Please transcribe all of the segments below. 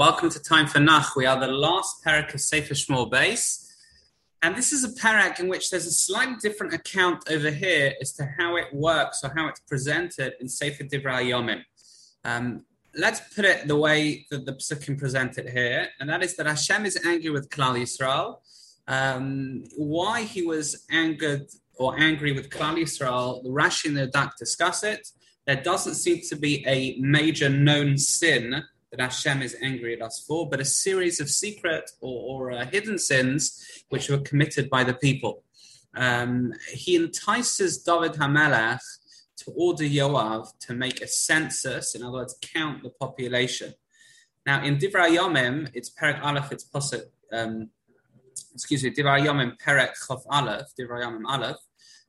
Welcome to Time for Nach. We are the last perek of Sefer Shmuel Beis. And this is a perek in which there's a slightly different account over here as to how it works or how it's presented in Sefer Divrei Yomim. Um, let's put it the way that the Psukim present it here, and that is that Hashem is angry with Klal Yisrael. Um, why he was angered or angry with Klal Yisrael, the Rashi and the Dak discuss it. There doesn't seem to be a major known sin that Hashem is angry at us for, but a series of secret or, or uh, hidden sins which were committed by the people. Um, he entices David Hamelech to order Yoav to make a census, in other words, count the population. Now, in Divrei Yomim, it's Perek Aleph, it's Posek, um, excuse me, Divrei Yomim, Perek Chof Aleph, Divrei Yomim Aleph.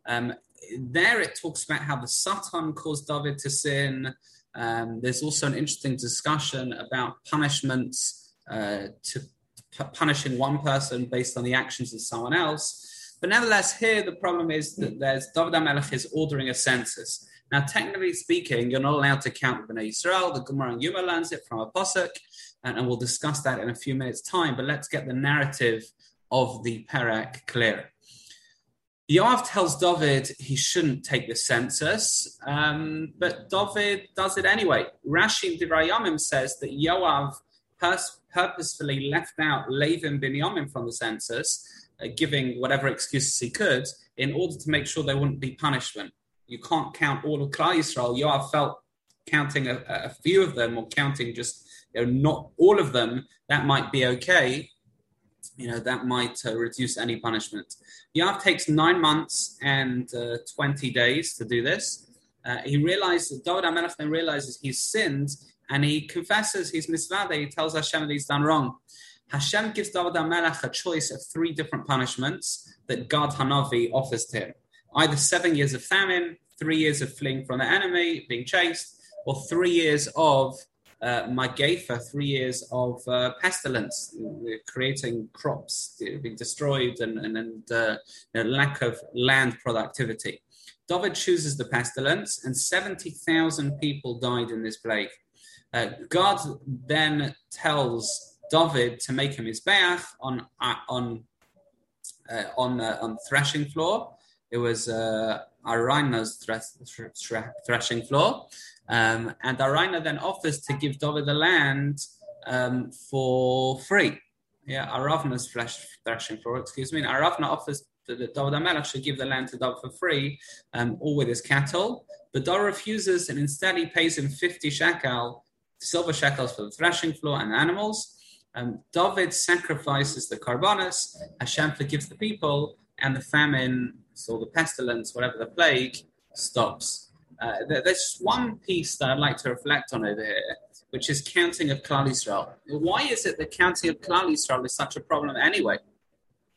Um, there it talks about how the Satan caused David to sin, um, there's also an interesting discussion about punishments uh, to p- punishing one person based on the actions of someone else. But nevertheless, here the problem is that there's David HaMelech is ordering a census. Now, technically speaking, you're not allowed to count with Bnei Israel. The Gemara and Yuma learns it from a posuk, and, and we'll discuss that in a few minutes' time. But let's get the narrative of the Perek clear. Yoav tells David he shouldn't take the census, um, but David does it anyway. Rashi Divrei Yomim says that Yoav pers- purposefully left out Levin Binyamin from the census, uh, giving whatever excuses he could, in order to make sure there wouldn't be punishment. You can't count all of Klal Yisrael. Yoav felt counting a, a, few of them or counting just you know, not all of them, that might be okay you know, that might uh, reduce any punishment. Yoav takes nine months and uh, 20 days to do this. Uh, he realizes, David HaMelech then realizes he's sinned and he confesses he's misvade. He tells Hashem that he's done wrong. Hashem gives David HaMelech a choice of three different punishments that Gad Hanavi offers to him. Either seven years of famine, three years of fleeing from the enemy, being chased, or three years of uh, for three years of uh, pestilence, creating crops being destroyed and, and, and uh, lack of land productivity. David chooses the pestilence, and 70,000 people died in this plague. Uh, God then tells David to make him mizbeach on uh, on uh, on on threshing floor. It was uh, Araunah's threshing floor, um, and Araunah then offers to give David the land um, for free. Yeah, Aravna's threshing floor, excuse me. And Aravna offers that David HaMelech should give the land to David for free, um, all with his cattle. But David refuses, and instead he pays him 50 shekel, silver shekels for the threshing floor and animals. Um, David sacrifices the korbanos, Hashem forgives the people, and the famine, so the pestilence, whatever the plague, stops. Uh, there's one piece that I'd like to reflect on over here, which is counting of Klal Yisrael. Why is it that counting of Klal Yisrael is such a problem anyway?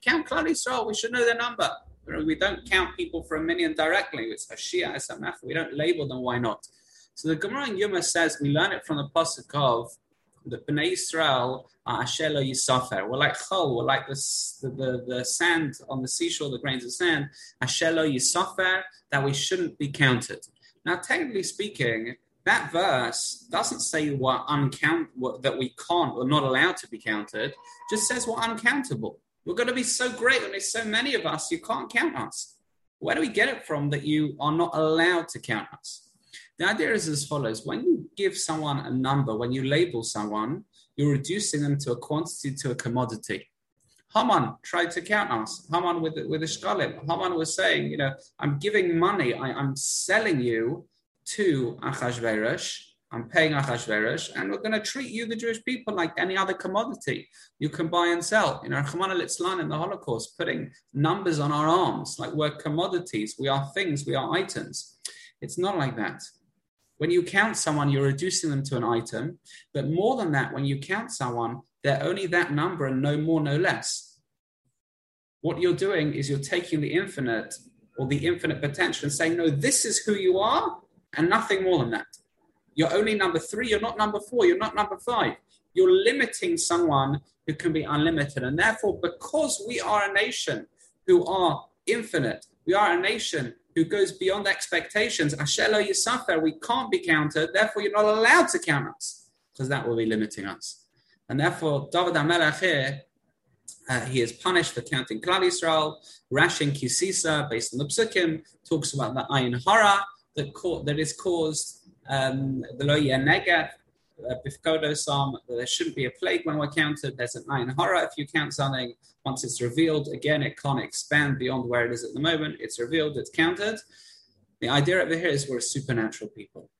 Count Klal Yisrael, we should know their number. We don't count people for a minyan directly. It's a Shia, it's. We don't label them. Why not? So the Gemara in Yuma says we learn it from the pasuk of the Bnei Israel are Ashelo Yisafer. We're like chol, we're like the, the, the sand on the seashore, the grains of sand. Ashelo Yisafer, that we shouldn't be counted. Now, technically speaking, that verse doesn't say we're uncount that we can't or not allowed to be counted. Just says we're uncountable. We're going to be so great when there's so many of us, you can't count us. Where do we get it from that you are not allowed to count us? The idea is as follows: when you give someone a number, when you label someone, you're reducing them to a quantity, to a commodity. Haman tried to count us. Haman with with the shkalim. Haman was saying, you know, I'm giving money. I, am selling you to Achashverosh. I'm paying Achashverosh, and we're going to treat you, the Jewish people, like any other commodity you can buy and sell. You know, Rahman al in the Holocaust, putting numbers on our arms, like we're commodities, we are things, we are items. It's not like that. When you count someone, you're reducing them to an item. But more than that, when you count someone, they're only that number and no more, no less. What you're doing is you're taking the infinite or the infinite potential and saying, no, this is who you are and nothing more than that. You're only number three, you're not number four, you're not number five. You're limiting someone who can be unlimited. And therefore, because we are a nation who are infinite, we are a nation who goes beyond expectations. Ashelo Yisafer, we can't be counted, therefore, you're not allowed to count us because that will be limiting us. And therefore, David HaMelech here, uh, he is punished for counting Klal Yisrael. Rashin Ki Sisa, based on the Psukim, talks about the Ayin Hara that, that is caused, um, the Lo Negat, uh, Bifkodo Psalm, that there shouldn't be a plague when we're counted. There's an Ayin Hara if you count something. Once it's revealed, again, it can't expand beyond where it is at the moment. It's revealed, it's counted. The idea over here is we're a supernatural people.